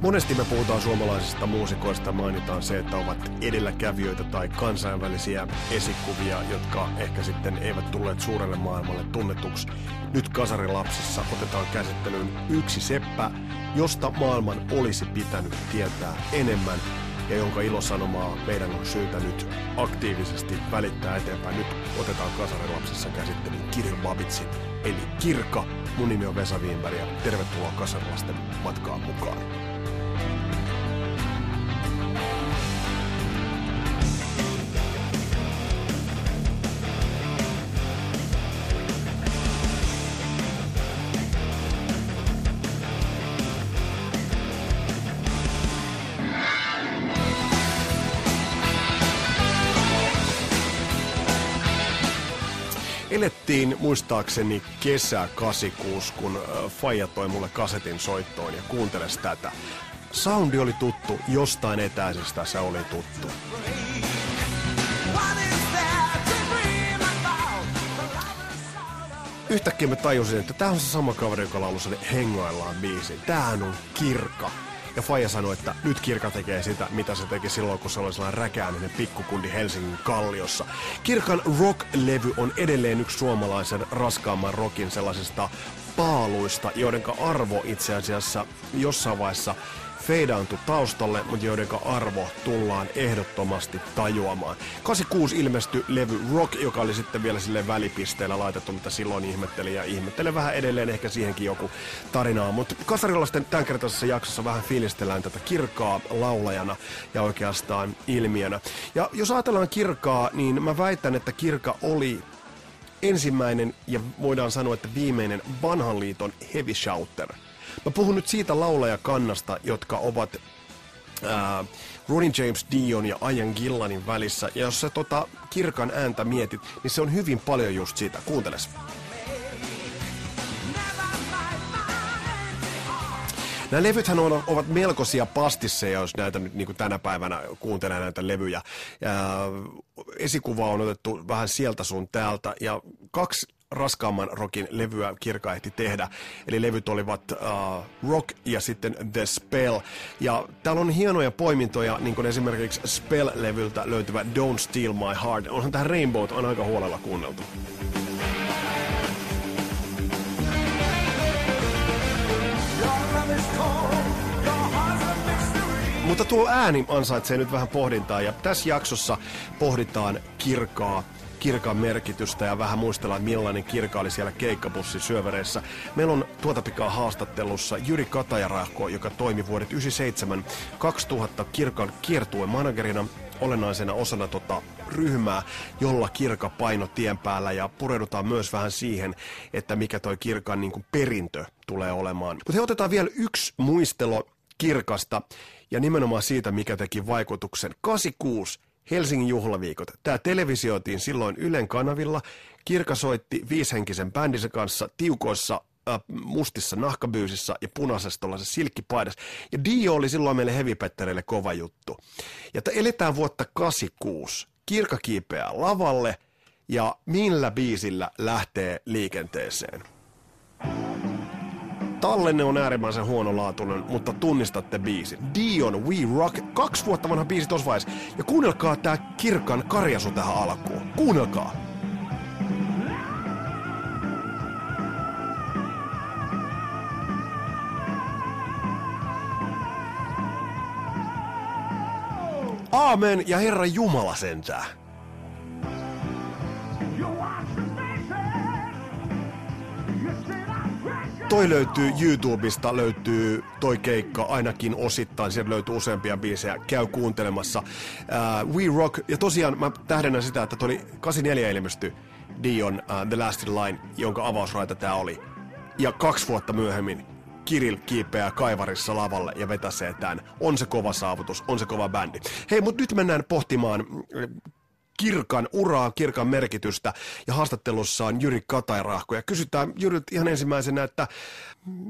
Monesti me puhutaan suomalaisista muusikoista, mainitaan se, että ovat edelläkävijöitä tai kansainvälisiä esikuvia, jotka ehkä sitten eivät tulleet suurelle maailmalle tunnetuksi. Nyt Kasarilapsissa otetaan käsittelyyn yksi seppä, josta maailman olisi pitänyt tietää enemmän ja jonka ilosanomaa meidän on syytä nyt aktiivisesti välittää eteenpäin. Nyt otetaan Kasarilapsissa käsittelyyn Kirill Babitsin, eli Kirka. Mun nimi on Vesa Wienberg ja tervetuloa Kasarilasten matkaan mukaan. Elettiin muistaakseni kesä 86, kun Faija toi mulle kasetin soittoon ja kuunteles tätä. Soundi oli tuttu, jostain etäisestä se oli tuttu. Yhtäkkiä mä tajusin, että tämä on se sama kaveri, joka laului sen Hengoillaan biisin. Tämähän on Kirka. Ja Faija sanoi, että nyt Kirka tekee sitä, mitä se teki silloin, kun se oli sellainen räkääninen pikkukundi Helsingin kalliossa. Kirkan rock-levy on edelleen yksi suomalaisen raskaamman rockin sellaisista paaluista, joiden arvo itse asiassa jossain vaiheessa feidaantu taustalle, mutta joiden arvo tullaan ehdottomasti tajuamaan. 86 ilmestyi levy Rock, joka oli sitten vielä sille välipisteellä laitettu, mitä silloin ihmetteli ja ihmettelen vähän edelleen ehkä siihenkin joku tarinaa. Mutta Kasarilaisten tämänkertaisessa jaksossa vähän fiilistellään tätä kirkaa laulajana ja oikeastaan ilmiönä. Ja jos ajatellaan kirkaa, niin mä väitän, että kirka oli ensimmäinen ja voidaan sanoa, että viimeinen vanhan liiton heavy shouter – Mä puhun nyt siitä laulajakannasta, jotka ovat ää, Ronnie James Dion ja Ian Gillanin välissä. Ja jos sä tota kirkan ääntä mietit, niin se on hyvin paljon just siitä. Kuunteles. Nämä levythän on, ovat melkoisia pastisseja, jos näitä nyt niin tänä päivänä kuuntelee näitä levyjä. Ja esikuva on otettu vähän sieltä sun täältä ja kaksi raskaamman rockin levyä Kirka ehti tehdä. Eli levyt olivat uh, Rock ja sitten The Spell. Ja täällä on hienoja poimintoja, niin kuin esimerkiksi Spell-levyltä löytyvä Don't Steal My Heart. Onhan tähän Rainbow on aika huolella kuunneltu. Mutta tuo ääni ansaitsee nyt vähän pohdintaa ja tässä jaksossa pohditaan kirkaa kirkan merkitystä ja vähän muistellaan, millainen kirka oli siellä keikkabussin syövereissä. Meillä on tuota pikaa haastattelussa Jyri Katajarahko, joka toimi vuodet 97-2000 kirkan kiertueen managerina olennaisena osana tota ryhmää, jolla kirka paino tien päällä ja pureudutaan myös vähän siihen, että mikä toi kirkan niin perintö tulee olemaan. Mutta he otetaan vielä yksi muistelo kirkasta ja nimenomaan siitä, mikä teki vaikutuksen. 86 Helsingin juhlaviikot. Tämä televisioitiin silloin Ylen kanavilla. Kirka soitti viishenkisen bändinsä kanssa tiukoissa mustissa nahkabyysissä ja punaisessa tuollaisessa silkkipaidassa. Ja Dio oli silloin meille hevipettereille kova juttu. Ja eletään vuotta 86. Kirka kiipeää lavalle ja millä biisillä lähtee liikenteeseen? Tallenne on äärimmäisen huonolaatuinen, mutta tunnistatte biisi. Dion We Rock, kaksi vuotta vanha biisi tuossa. Ja kuunnelkaa tää kirkan karjasu tähän alkuun. Kuunnelkaa. Aamen ja Herra Jumala sentää. toi löytyy YouTubesta, löytyy toi keikka ainakin osittain, sieltä löytyy useampia biisejä, käy kuuntelemassa. Uh, We Rock, ja tosiaan mä tähdennän sitä, että toi 84 ilmestyi Dion uh, The Last in Line, jonka avausraita tää oli. Ja kaksi vuotta myöhemmin Kirill kiipeää kaivarissa lavalle ja vetäsee tämän. On se kova saavutus, on se kova bändi. Hei, mutta nyt mennään pohtimaan kirkan uraa, kirkan merkitystä ja haastattelussa on Jyri Katairahko ja kysytään Jyri ihan ensimmäisenä, että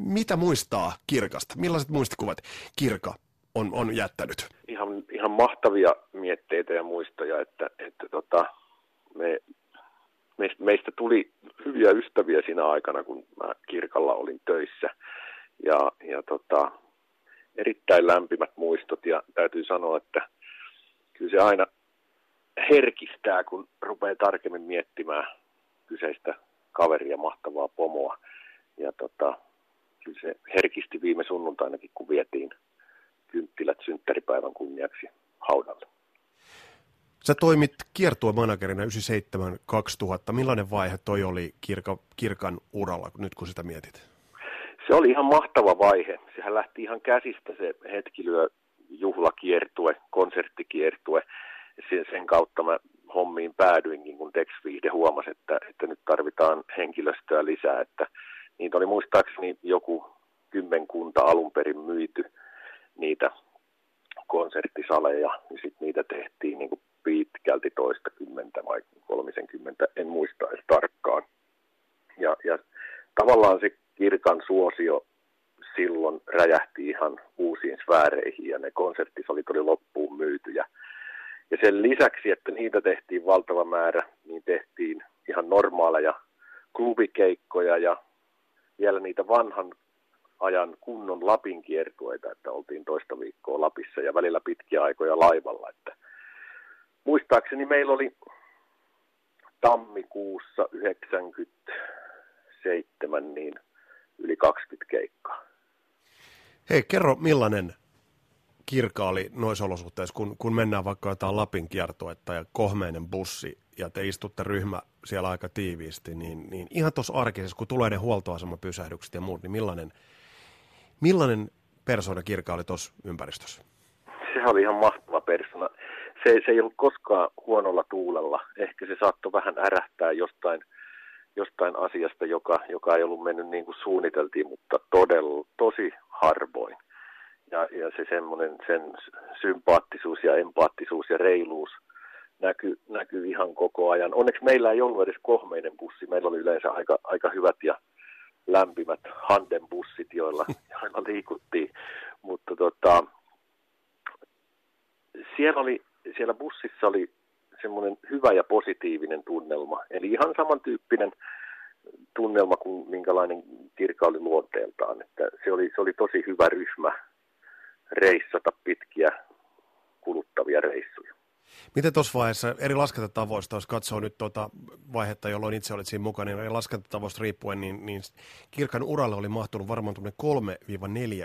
mitä muistaa kirkasta? Millaiset muistikuvat kirka on, on jättänyt? Ihan, ihan mahtavia mietteitä ja muistoja, että, että tota, me, meistä tuli hyviä ystäviä siinä aikana, kun mä kirkalla olin töissä. Ja, ja tota, erittäin lämpimät muistot ja täytyy sanoa, että kyllä se aina herkistää, kun rupeaa tarkemmin miettimään kyseistä kaveria, mahtavaa pomoa. Ja tota, kyllä se herkisti viime sunnuntainakin, kun vietiin kynttilät synttäripäivän kunniaksi haudalle. Sä toimit kiertuemanagerina 97-2000. Millainen vaihe toi oli Kirka, Kirkan uralla, nyt kun sitä mietit? Se oli ihan mahtava vaihe. Sehän lähti ihan käsistä se hetkilyö juhlakiertue, konserttikiertue. Sen, sen kautta mä hommiin päädyinkin, kun Dex Viihde huomasi, että, että nyt tarvitaan henkilöstöä lisää. Että niitä oli muistaakseni joku kymmenkunta alun perin myyty niitä konserttisaleja, niin sitten niitä tehtiin niin kuin pitkälti toista kymmentä vai kolmisenkymmentä, en muista edes tarkkaan. Ja, ja tavallaan se kirkan suosio silloin räjähti ihan uusiin sfääreihin ja ne konserttisalit oli loppuun myyty. Ja, ja sen lisäksi, että niitä tehtiin valtava määrä, niin tehtiin ihan normaaleja klubikeikkoja ja vielä niitä vanhan ajan kunnon Lapin kiertueita, että oltiin toista viikkoa Lapissa ja välillä pitkiä aikoja laivalla. Että muistaakseni meillä oli tammikuussa 97 niin yli 20 keikkaa. Hei, kerro millainen kirka oli noissa olosuhteissa, kun, kun mennään vaikka jotain Lapin kiertuetta ja kohmeinen bussi ja te istutte ryhmä siellä aika tiiviisti, niin, niin ihan tuossa arkisessa, kun tulee ne huoltoasemapysähdykset ja muut, niin millainen, millainen persona kirka oli tuossa ympäristössä? Se oli ihan mahtava persona. Se, se ei ollut koskaan huonolla tuulella. Ehkä se saattoi vähän ärähtää jostain, jostain asiasta, joka, joka ei ollut mennyt niin kuin suunniteltiin, mutta todella, tosi harvoin. Ja, ja se semmoinen, sen sympaattisuus ja empaattisuus ja reiluus näkyy, näkyy ihan koko ajan. Onneksi meillä ei ollut edes kohmeinen bussi. Meillä oli yleensä aika, aika hyvät ja lämpimät handen bussit, joilla, joilla liikuttiin. Mutta tota, siellä, oli, siellä bussissa oli semmoinen hyvä ja positiivinen tunnelma. Eli ihan samantyyppinen tunnelma kuin minkälainen kirka oli luonteeltaan. Että se, oli, se oli tosi hyvä ryhmä reissata pitkiä kuluttavia reissuja. Miten tuossa vaiheessa eri laskentatavoista, jos katsoo nyt tuota vaihetta, jolloin itse olit siinä mukana, niin eri laskentatavoista riippuen, niin, niin Kirkan uralle oli mahtunut varmaan 3-4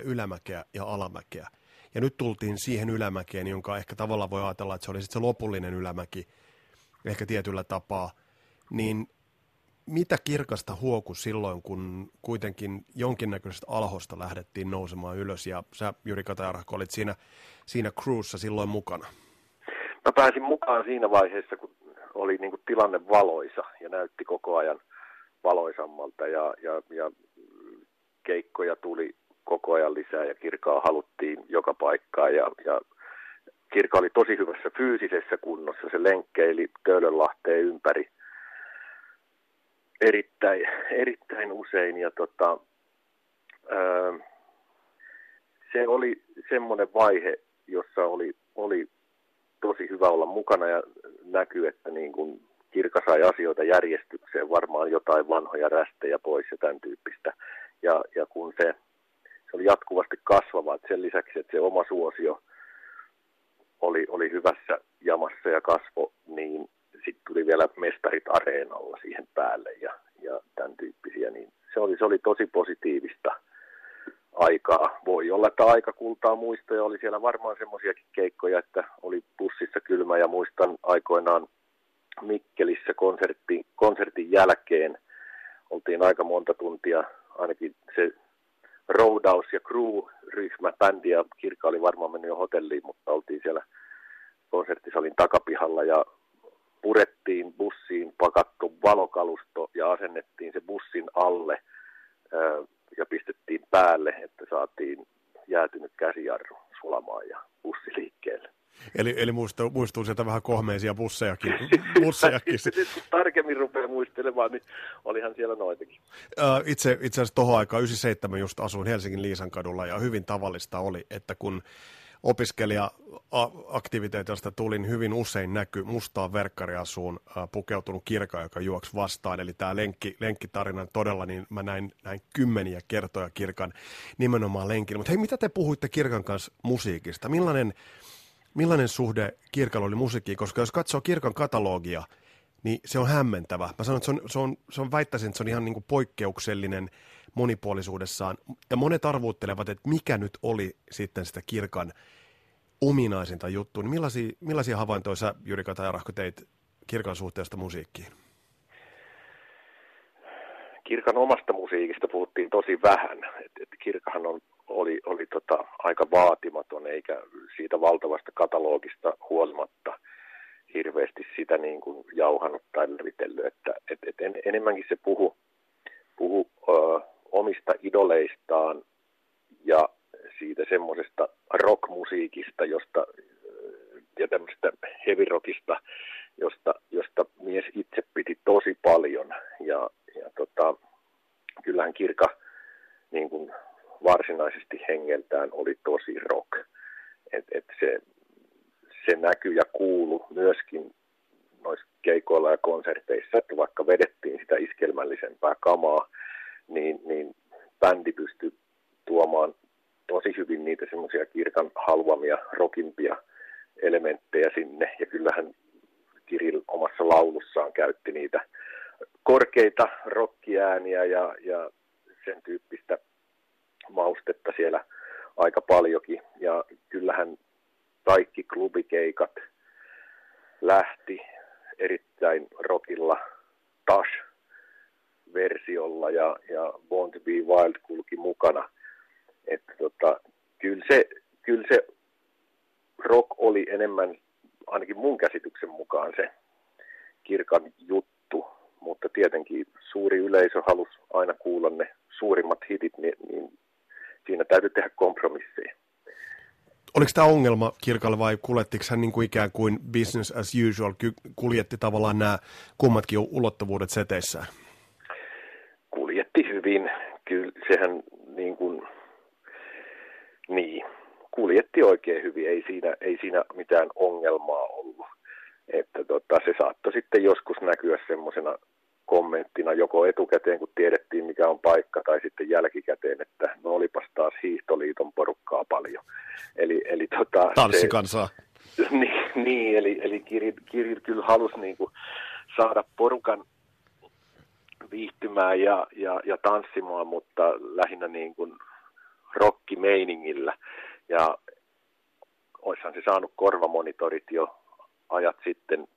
ylämäkeä ja alamäkeä. Ja nyt tultiin siihen ylämäkeen, jonka ehkä tavallaan voi ajatella, että se oli sitten se lopullinen ylämäki, ehkä tietyllä tapaa. Niin mitä kirkasta huoku silloin, kun kuitenkin jonkinnäköisestä alhosta lähdettiin nousemaan ylös, ja sä, Jyri Katajarhko, olit siinä, siinä crewssa silloin mukana? Mä pääsin mukaan siinä vaiheessa, kun oli niin kuin tilanne valoisa ja näytti koko ajan valoisammalta ja, ja, ja keikkoja tuli koko ajan lisää ja kirkaa haluttiin joka paikkaan ja, ja kirkka oli tosi hyvässä fyysisessä kunnossa. Se lenkkeili Töölönlahteen ympäri erittäin, erittäin usein ja tota, ää, se oli semmoinen vaihe, jossa oli, oli tosi hyvä olla mukana ja näkyy, että niin kuin kirka sai asioita järjestykseen, varmaan jotain vanhoja rästejä pois ja tämän tyyppistä. Ja, ja kun se, se oli jatkuvasti kasvava, että sen lisäksi, että se oma suosio oli, oli hyvässä jamassa ja kasvo, niin sitten tuli vielä mestarit areenalla siihen päälle ja, ja tämän tyyppisiä, niin se oli, se oli tosi positiivista aikaa. Voi olla, että aika kultaa muistoja. Oli siellä varmaan semmoisiakin keikkoja, että oli bussissa kylmä ja muistan aikoinaan Mikkelissä konsertti, konsertin jälkeen. Oltiin aika monta tuntia, ainakin se Roadaus ja Crew-ryhmä, bändi ja kirkka oli varmaan mennyt jo hotelliin, mutta oltiin siellä konserttisalin takapihalla ja purettiin bussiin pakattu valokalusto ja asennettiin se bussin alle ja pistettiin päälle, että saatiin jäätynyt käsijarru sulamaan ja bussi liikkeelle. Eli, eli muistuu, muistuu sieltä vähän kohmeisia bussejakin. bussejakin. tarkemmin rupeaa muistelemaan, niin olihan siellä noitakin. Itse, itse asiassa tuohon aikaan 97 just asuin Helsingin Liisankadulla ja hyvin tavallista oli, että kun opiskelija-aktiviteetista tulin hyvin usein näky mustaan verkkariasuun pukeutunut kirka, joka juoksi vastaan. Eli tämä lenkki, lenkkitarina todella, niin mä näin, näin kymmeniä kertoja kirkan nimenomaan lenkin. Mutta hei, mitä te puhuitte kirkan kanssa musiikista? Millainen, millainen suhde kirkalla oli musiikkiin? Koska jos katsoo kirkan katalogia, niin se on hämmentävä. Mä sanon, että se on, se on, se on väittäisin, että se on ihan niin kuin poikkeuksellinen monipuolisuudessaan. Ja monet arvuuttelevat, että mikä nyt oli sitten sitä kirkan ominaisinta juttu. Niin millaisia, millaisia havaintoja sä, Jyri Katajarahko, teit kirkan suhteesta musiikkiin? Kirkan omasta musiikista puhuttiin tosi vähän. Et, et kirkahan on, oli, oli tota, aika vaatimaton, eikä siitä valtavasta katalogista huolimatta hirveästi sitä niin kuin jauhannut tai levitellyt. Että, et, et en, enemmänkin se puhu, puhu ö, omista idoleistaan ja siitä semmoisesta rockmusiikista, josta ja tämmöistä heavy rockista, josta, josta mies itse piti tosi paljon. Ja, ja tota, kyllähän Kirka niin kuin varsinaisesti hengeltään oli tosi rock. Et, et se, se näkyy ja kuulu myöskin noissa keikoilla ja konserteissa, että vaikka vedettiin sitä iskelmällisempää kamaa, niin, niin bändi pystyi tuomaan tosi hyvin niitä semmoisia kirkan haluamia, rokimpia elementtejä sinne. Ja kyllähän Kirill omassa laulussaan käytti niitä korkeita rokkiääniä ja, ja sen tyyppistä maustetta siellä aika paljonkin. Ja kyllähän kaikki klubikeikat lähti erittäin rockilla Tash versiolla ja, ja Born to be Wild kulki mukana. Että tota, kyllä, se, kyllä se rock oli enemmän, ainakin mun käsityksen mukaan se kirkan juttu, mutta tietenkin suuri yleisö halusi aina kuulla ne suurimmat hitit, niin, niin siinä täytyy tehdä kompromisseja. Oliko tämä ongelma kirkalle vai kuljettiko hän niin kuin ikään kuin business as usual, kuljetti tavallaan nämä kummatkin ulottuvuudet seteissään? kuljetti hyvin. Kyllä sehän niin kuin, niin, kuljetti oikein hyvin, ei siinä, ei siinä mitään ongelmaa ollut. Että tota, se saattoi sitten joskus näkyä semmoisena kommenttina joko etukäteen, kun tiedettiin mikä on paikka, tai sitten jälkikäteen, että no olipas taas hiihtoliiton porukkaa paljon. Eli, eli tota, Tanssikansaa. Se, niin, niin, eli, eli Kiri, Kiri kyllä halusi niin kuin saada porukan viihtymään ja, ja, ja tanssimaan, mutta lähinnä niin kuin rockimeiningillä. Ja oishan se saanut korvamonitorit jo ajat sitten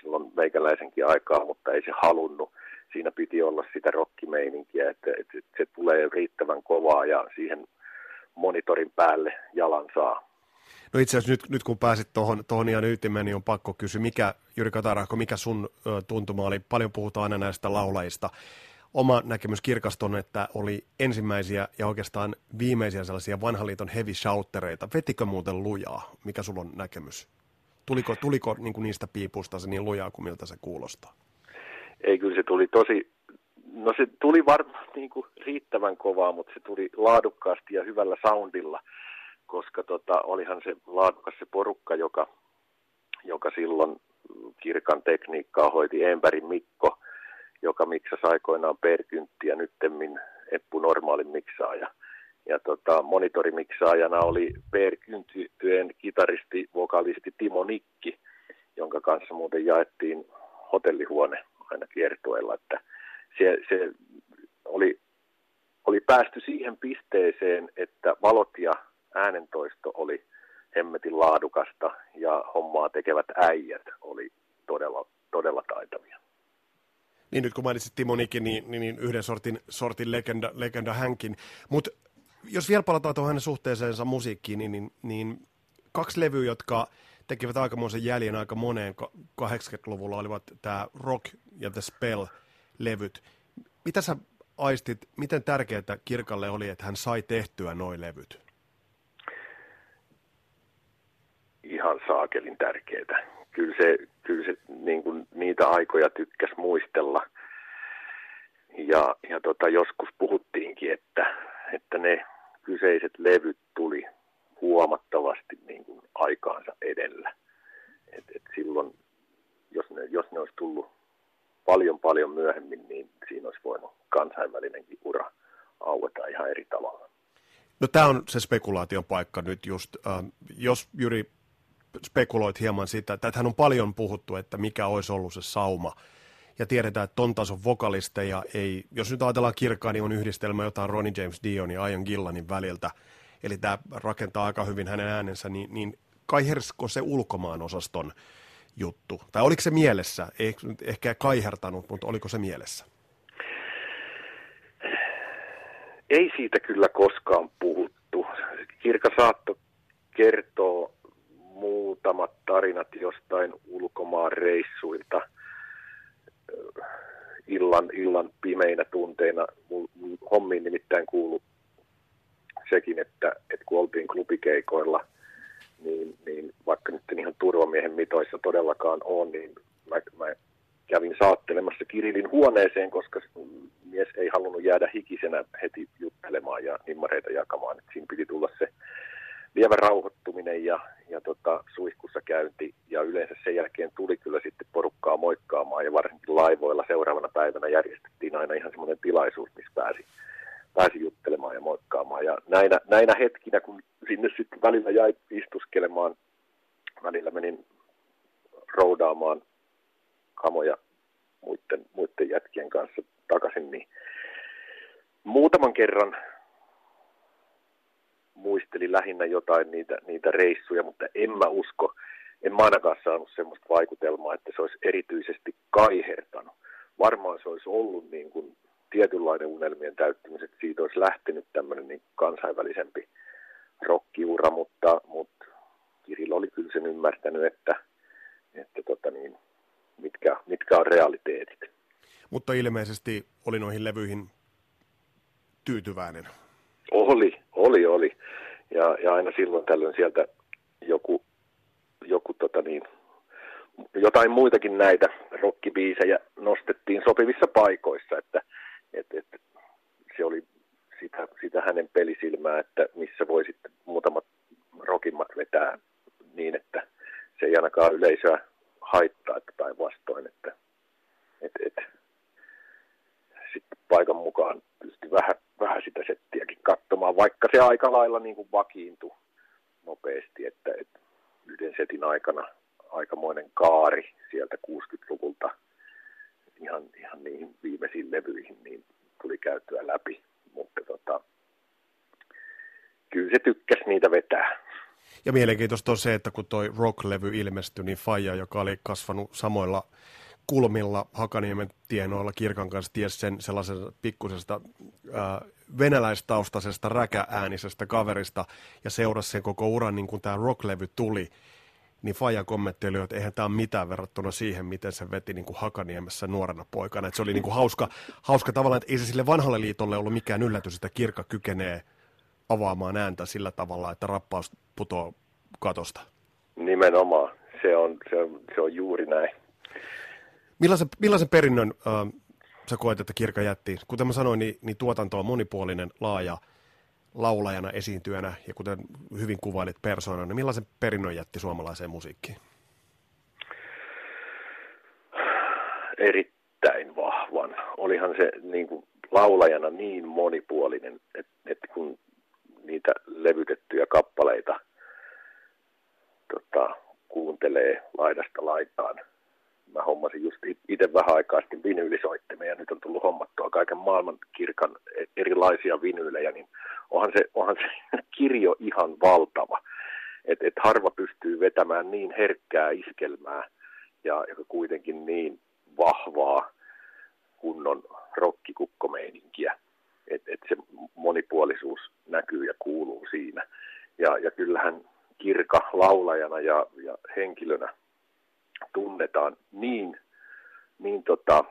silloin meikäläisenkin aikaa, mutta ei se halunnut. Siinä piti olla sitä rockimeininkiä, että, että se tulee riittävän kovaa ja siihen monitorin päälle jalan saa. No itse asiassa nyt, nyt kun pääsit tuohon tohon ihan ytimeen, niin on pakko kysyä, mikä, Jyri Katarahko, mikä sun ö, tuntuma oli? Paljon puhutaan aina näistä laulajista. Oma näkemys kirkaston, että oli ensimmäisiä ja oikeastaan viimeisiä sellaisia vanhan liiton heavy shouttereita. Vetikö muuten lujaa? Mikä sulla on näkemys? Tuliko, tuliko niin kuin niistä piipusta se niin lujaa kuin miltä se kuulostaa? Ei, kyllä se tuli tosi, no se tuli varmaan niin kuin riittävän kovaa, mutta se tuli laadukkaasti ja hyvällä soundilla – koska tota, olihan se laadukas se porukka, joka, joka silloin kirkan tekniikkaa hoiti Empärin Mikko, joka miksasi aikoinaan perkyntti ja nyttemmin Eppu normaalin miksaaja. Ja tota, monitorimiksaajana oli perkyntyjen kitaristi, vokalisti Timo Nikki, jonka kanssa muuten jaettiin hotellihuone aina kiertueella, että se, se oli, oli päästy siihen pisteeseen, että valot ja äänentoisto oli hemmetin laadukasta ja hommaa tekevät äijät oli todella, todella taitavia. Niin nyt kun mainitsit Timo Nikin, niin, niin, niin yhden sortin, sortin legenda, legenda hänkin. Mutta jos vielä palataan tuohon hänen suhteeseensa musiikkiin, niin, niin, niin kaksi levyä, jotka tekivät aikamoisen jäljen aika moneen 80-luvulla olivat tämä Rock ja The Spell-levyt. Mitä sä aistit, miten tärkeää Kirkalle oli, että hän sai tehtyä noin levyt? ihan saakelin tärkeää. Kyllä se, kyllä se niin kuin niitä aikoja tykkäs muistella. Ja, ja tota, joskus puhuttiinkin, että, että ne kyseiset levyt tuli huomattavasti niin aikaansa edellä. Et, et silloin, jos ne, jos ne olisi tullut paljon paljon myöhemmin, niin siinä olisi voinut kansainvälinenkin ura aueta ihan eri tavalla. No tämä on se spekulaation paikka nyt just. Äh, jos Jyri spekuloit hieman sitä, että hän on paljon puhuttu, että mikä olisi ollut se sauma. Ja tiedetään, että ton tason vokalisteja ei, jos nyt ajatellaan kirkkaa, niin on yhdistelmä jotain Ronnie James Dion ja Ian Gillanin väliltä. Eli tämä rakentaa aika hyvin hänen äänensä, niin, niin kaihersko se ulkomaan osaston juttu? Tai oliko se mielessä? Eh, ehkä kaihertanut, mutta oliko se mielessä? Ei siitä kyllä koskaan puhuttu. Kirka saatto kertoo muutamat tarinat jostain ulkomaan reissuilta illan, illan pimeinä tunteina. Hommiin nimittäin kuulu sekin, että, että kun oltiin klubikeikoilla, niin, niin vaikka nyt ihan turvamiehen mitoissa todellakaan on, niin mä, mä kävin saattelemassa Kirillin huoneeseen, koska mies ei halunnut jäädä hikisenä heti juttelemaan ja nimmareita jakamaan. että siinä piti tulla se lievä rauhoittuminen ja, ja tota, suihkussa käynti ja yleensä sen jälkeen tuli kyllä sitten porukkaa moikkaamaan ja varsinkin laivoilla seuraavana päivänä järjestettiin aina ihan semmoinen tilaisuus, missä pääsi, pääsi juttelemaan ja moikkaamaan. Ja näinä, näinä hetkinä, kun sinne sitten välillä jäi istuskelemaan, välillä menin roudaamaan kamoja muiden, muiden jätkien kanssa takaisin, niin muutaman kerran muistelin lähinnä jotain niitä, niitä reissuja, mutta en mä usko, en mä ainakaan saanut semmoista vaikutelmaa, että se olisi erityisesti kaihertanut. Varmaan se olisi ollut niin kuin tietynlainen unelmien täyttymys, että siitä olisi lähtenyt tämmöinen niin kansainvälisempi rokkiura, mutta, mutta Kirill oli kyllä sen ymmärtänyt, että, että tota niin, mitkä, mitkä on realiteetit. Mutta ilmeisesti oli noihin levyihin tyytyväinen. Oli, oli, oli. Ja, ja aina silloin tällöin sieltä joku, joku tota niin, jotain muitakin näitä rockibiisejä nostettiin sopivissa paikoissa, että et, et, se oli sitä, sitä hänen pelisilmää, että missä voi sitten muutamat rokimmat vetää niin, että se ei ainakaan yleisöä haittaa, että päinvastoin, että et, et, sitten paikan mukaan pystyi vähän, vähän sitä settiäkin katsomaan, vaikka se aika lailla niin kuin vakiintui nopeasti, että, että yhden setin aikana aikamoinen kaari sieltä 60-luvulta ihan, ihan niihin viimeisiin levyihin niin tuli käytyä läpi, mutta tota, kyllä se tykkäsi niitä vetää. Ja mielenkiintoista on se, että kun toi rock-levy ilmestyi, niin Faija, joka oli kasvanut samoilla kulmilla Hakaniemen tienoilla Kirkan kanssa ties sen sellaisen pikkusesta ää, venäläistaustaisesta räkäänisestä kaverista ja seurasi sen koko uran, niin kun tämä rocklevy tuli, niin Faja kommentteli, että eihän tämä ole mitään verrattuna siihen, miten se veti niin kuin Hakaniemessä nuorena poikana. Että se oli niin kuin hauska, hauska tavalla, että ei se sille vanhalle liitolle ollut mikään yllätys, että Kirkka kykenee avaamaan ääntä sillä tavalla, että rappaus putoaa katosta. Nimenomaan, se on, se on, se on juuri näin. Millaisen, millaisen perinnön äh, sä koet, että Kirka jätti? Kuten mä sanoin, niin, niin tuotanto on monipuolinen, laaja, laulajana, esiintyjänä ja kuten hyvin kuvailit persoonana, niin millaisen perinnön jätti suomalaiseen musiikkiin? Erittäin vahvan. Olihan se niin kuin, laulajana niin monipuolinen, että, että kun niitä levytettyjä kappaleita tota, kuuntelee laidasta laitaan, mä hommasin just itse vähän aikaa sitten vinyylisoittimia ja nyt on tullut hommattua kaiken maailman kirkan e- erilaisia vinyylejä, niin onhan se, onhan se kirjo ihan valtava. Että et harva pystyy vetämään niin herkkää iskelmää ja, ja kuitenkin niin vahvaa kunnon rokkikukkomeininkiä. Että et se monipuolisuus näkyy ja kuuluu siinä. Ja, ja kyllähän kirka laulajana ja, ja henkilönä tunnetaan niin, niin tota,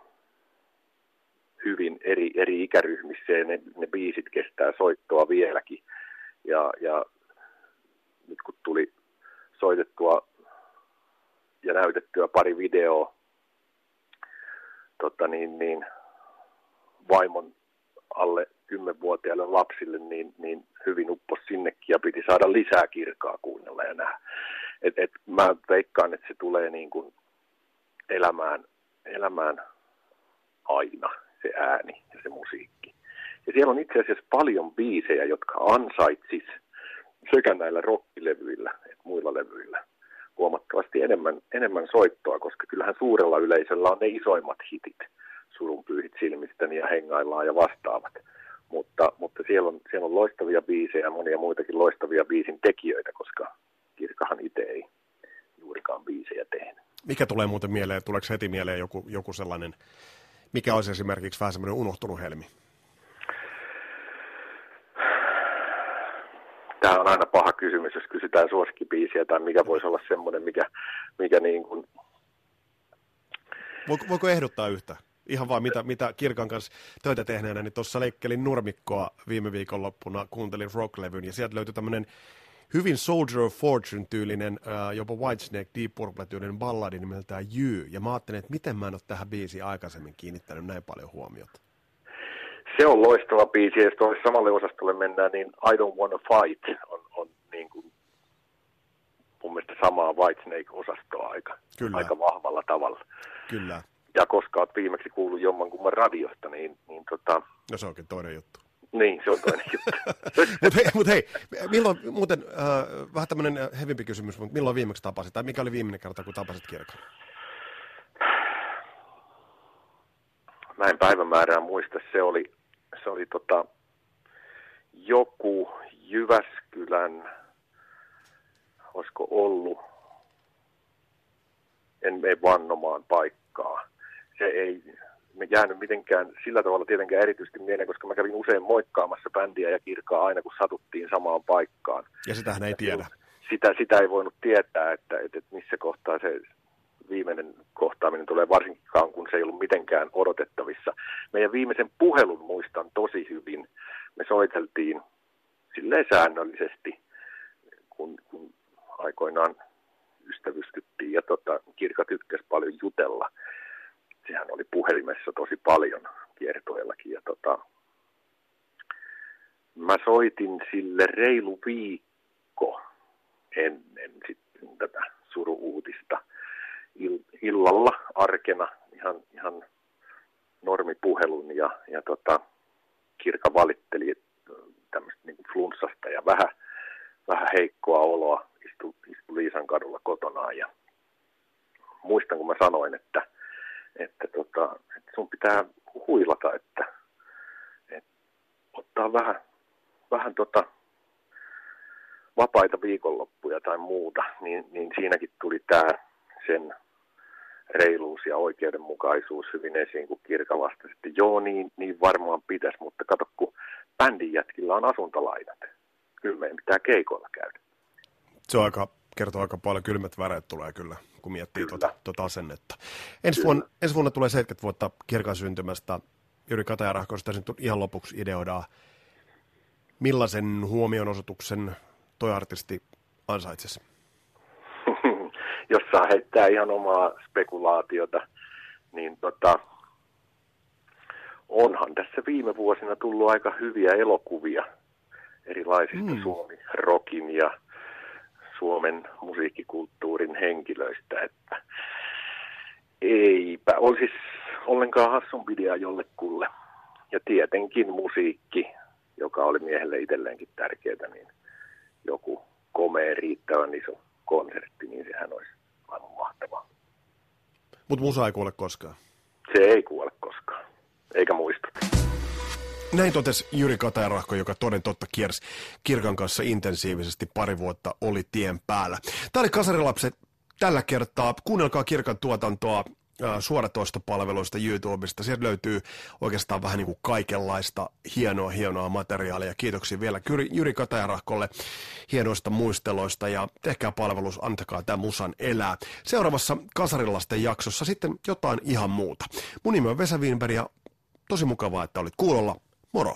hyvin eri, eri ikäryhmissä ja ne, ne biisit kestää soittoa vieläkin. Ja, ja nyt kun tuli soitettua ja näytettyä pari videoa tota niin, niin, vaimon alle kolmevuotiaille lapsille, niin, niin hyvin uppos sinnekin ja piti saada lisää kirkaa kuunnella ja nähdä. Et, et mä veikkaan, että se tulee niin kuin elämään, elämään aina, se ääni ja se musiikki. Ja siellä on itse asiassa paljon biisejä, jotka ansaitsis sekä näillä rockilevyillä että muilla levyillä huomattavasti enemmän, enemmän soittoa, koska kyllähän suurella yleisöllä on ne isoimmat hitit, surun pyyhit silmisten ja hengaillaan ja vastaavat. Mutta, mutta siellä, on, siellä on loistavia biisejä monia muitakin loistavia biisin tekijöitä, koska Kirkahan itse ei juurikaan biisejä tehnyt. Mikä tulee muuten mieleen, tuleeko heti mieleen joku, joku sellainen, mikä olisi esimerkiksi vähän semmoinen unohtunut helmi? Tämä on aina paha kysymys, jos kysytään suosikkibiisiä tai mikä voisi olla semmoinen, mikä, mikä niin kuin... Voiko, voiko ehdottaa yhtä? Ihan vaan mitä, mitä Kirkan kanssa töitä tehneenä, niin tuossa leikkelin nurmikkoa viime viikonloppuna, kuuntelin rocklevyn ja sieltä löytyi tämmöinen hyvin Soldier of Fortune-tyylinen, jopa Whitesnake Deep Purple-tyylinen balladi nimeltään You. Ja mä ajattelin, että miten mä en ole tähän biisiin aikaisemmin kiinnittänyt näin paljon huomiota. Se on loistava biisi, ja jos samalle osastolle mennään, niin I Don't Wanna Fight on, on niin kuin mun mielestä samaa Whitesnake-osastoa aika, Kyllä. aika vahvalla tavalla. Kyllä. Ja koska olet viimeksi kuullut jommankumman radiosta, niin, niin tota... No se onkin toinen juttu. Niin, se on toinen juttu. mutta hei, mut hei, milloin, muuten äh, vähän tämmöinen äh, hevimpi kysymys, mutta milloin viimeksi tapasit, tai mikä oli viimeinen kerta, kun tapasit kirkon? Mä en päivämäärää muista, se oli, se oli tota, joku Jyväskylän, olisiko ollut, en mene vannomaan paikkaa. Se ei, jäänyt mitenkään sillä tavalla tietenkään erityisesti mieleen, koska mä kävin usein moikkaamassa bändiä ja kirkaa aina, kun satuttiin samaan paikkaan. Ja sitähän ei tiedä. Sitä, sitä ei voinut tietää, että, että, että missä kohtaa se viimeinen kohtaaminen tulee, varsinkaan kun se ei ollut mitenkään odotettavissa. Meidän viimeisen puhelun muistan tosi hyvin. Me soiteltiin silleen säännöllisesti, kun, kun aikoinaan ystävystyttiin ja tota, Kirka tykkäsi paljon jutella sehän oli puhelimessa tosi paljon kiertoillakin. Ja tota, mä soitin sille reilu viikko ennen sitten tätä suruuutista Il- illalla arkena ihan, ihan normipuhelun ja, ja tota, Kirka valitteli tämmöistä niin flunssasta ja vähän, vähän heikkoa oloa, istui, istu Liisan kadulla kotonaan ja muistan kun mä sanoin, että että, tota, että sun pitää huilata, että, että ottaa vähän, vähän tota, vapaita viikonloppuja tai muuta, niin, niin siinäkin tuli tämä sen reiluus ja oikeudenmukaisuus hyvin esiin, kun Kirka vastasi, että joo, niin, niin varmaan pitäisi, mutta kato, kun bändin jätkillä on asuntolainat. Kyllä meidän pitää keikoilla käydä. Se on aika, kertoo aika paljon, kylmät väreet tulee kyllä kun miettii tuota, tuota asennetta. Ensi vuonna, ensi vuonna tulee 70 vuotta kirkan syntymästä. Jyri Katajarahkosta nyt ihan lopuksi ideoidaan, millaisen huomionosoituksen toi artisti ansaitsisi? Jos saa heittää ihan omaa spekulaatiota, niin tota, onhan tässä viime vuosina tullut aika hyviä elokuvia erilaisista mm. Suomi-rokin ja Suomen musiikkikulttuurin henkilöistä, että eipä olisi ollenkaan hassumpi idea jollekulle. Ja tietenkin musiikki, joka oli miehelle itselleenkin tärkeää, niin joku komea riittävän iso konsertti, niin sehän olisi aivan mahtavaa. Mutta musa ei kuole koskaan. Se ei kuole koskaan, eikä muistuta. Näin totesi Jyri Katajarahko, joka toden totta kiersi Kirkan kanssa intensiivisesti pari vuotta oli tien päällä. Tämä oli Kasarilapset tällä kertaa. Kuunnelkaa Kirkan tuotantoa suoratoistopalveluista YouTubesta. Sieltä löytyy oikeastaan vähän niin kuin kaikenlaista hienoa, hienoa materiaalia. Kiitoksia vielä Jyri Katajarahkolle hienoista muisteloista ja tehkää palvelus, antakaa tämä musan elää. Seuraavassa Kasarilasten jaksossa sitten jotain ihan muuta. Mun nimi on Vesa Wienberg ja tosi mukavaa, että olit kuulolla. Moro!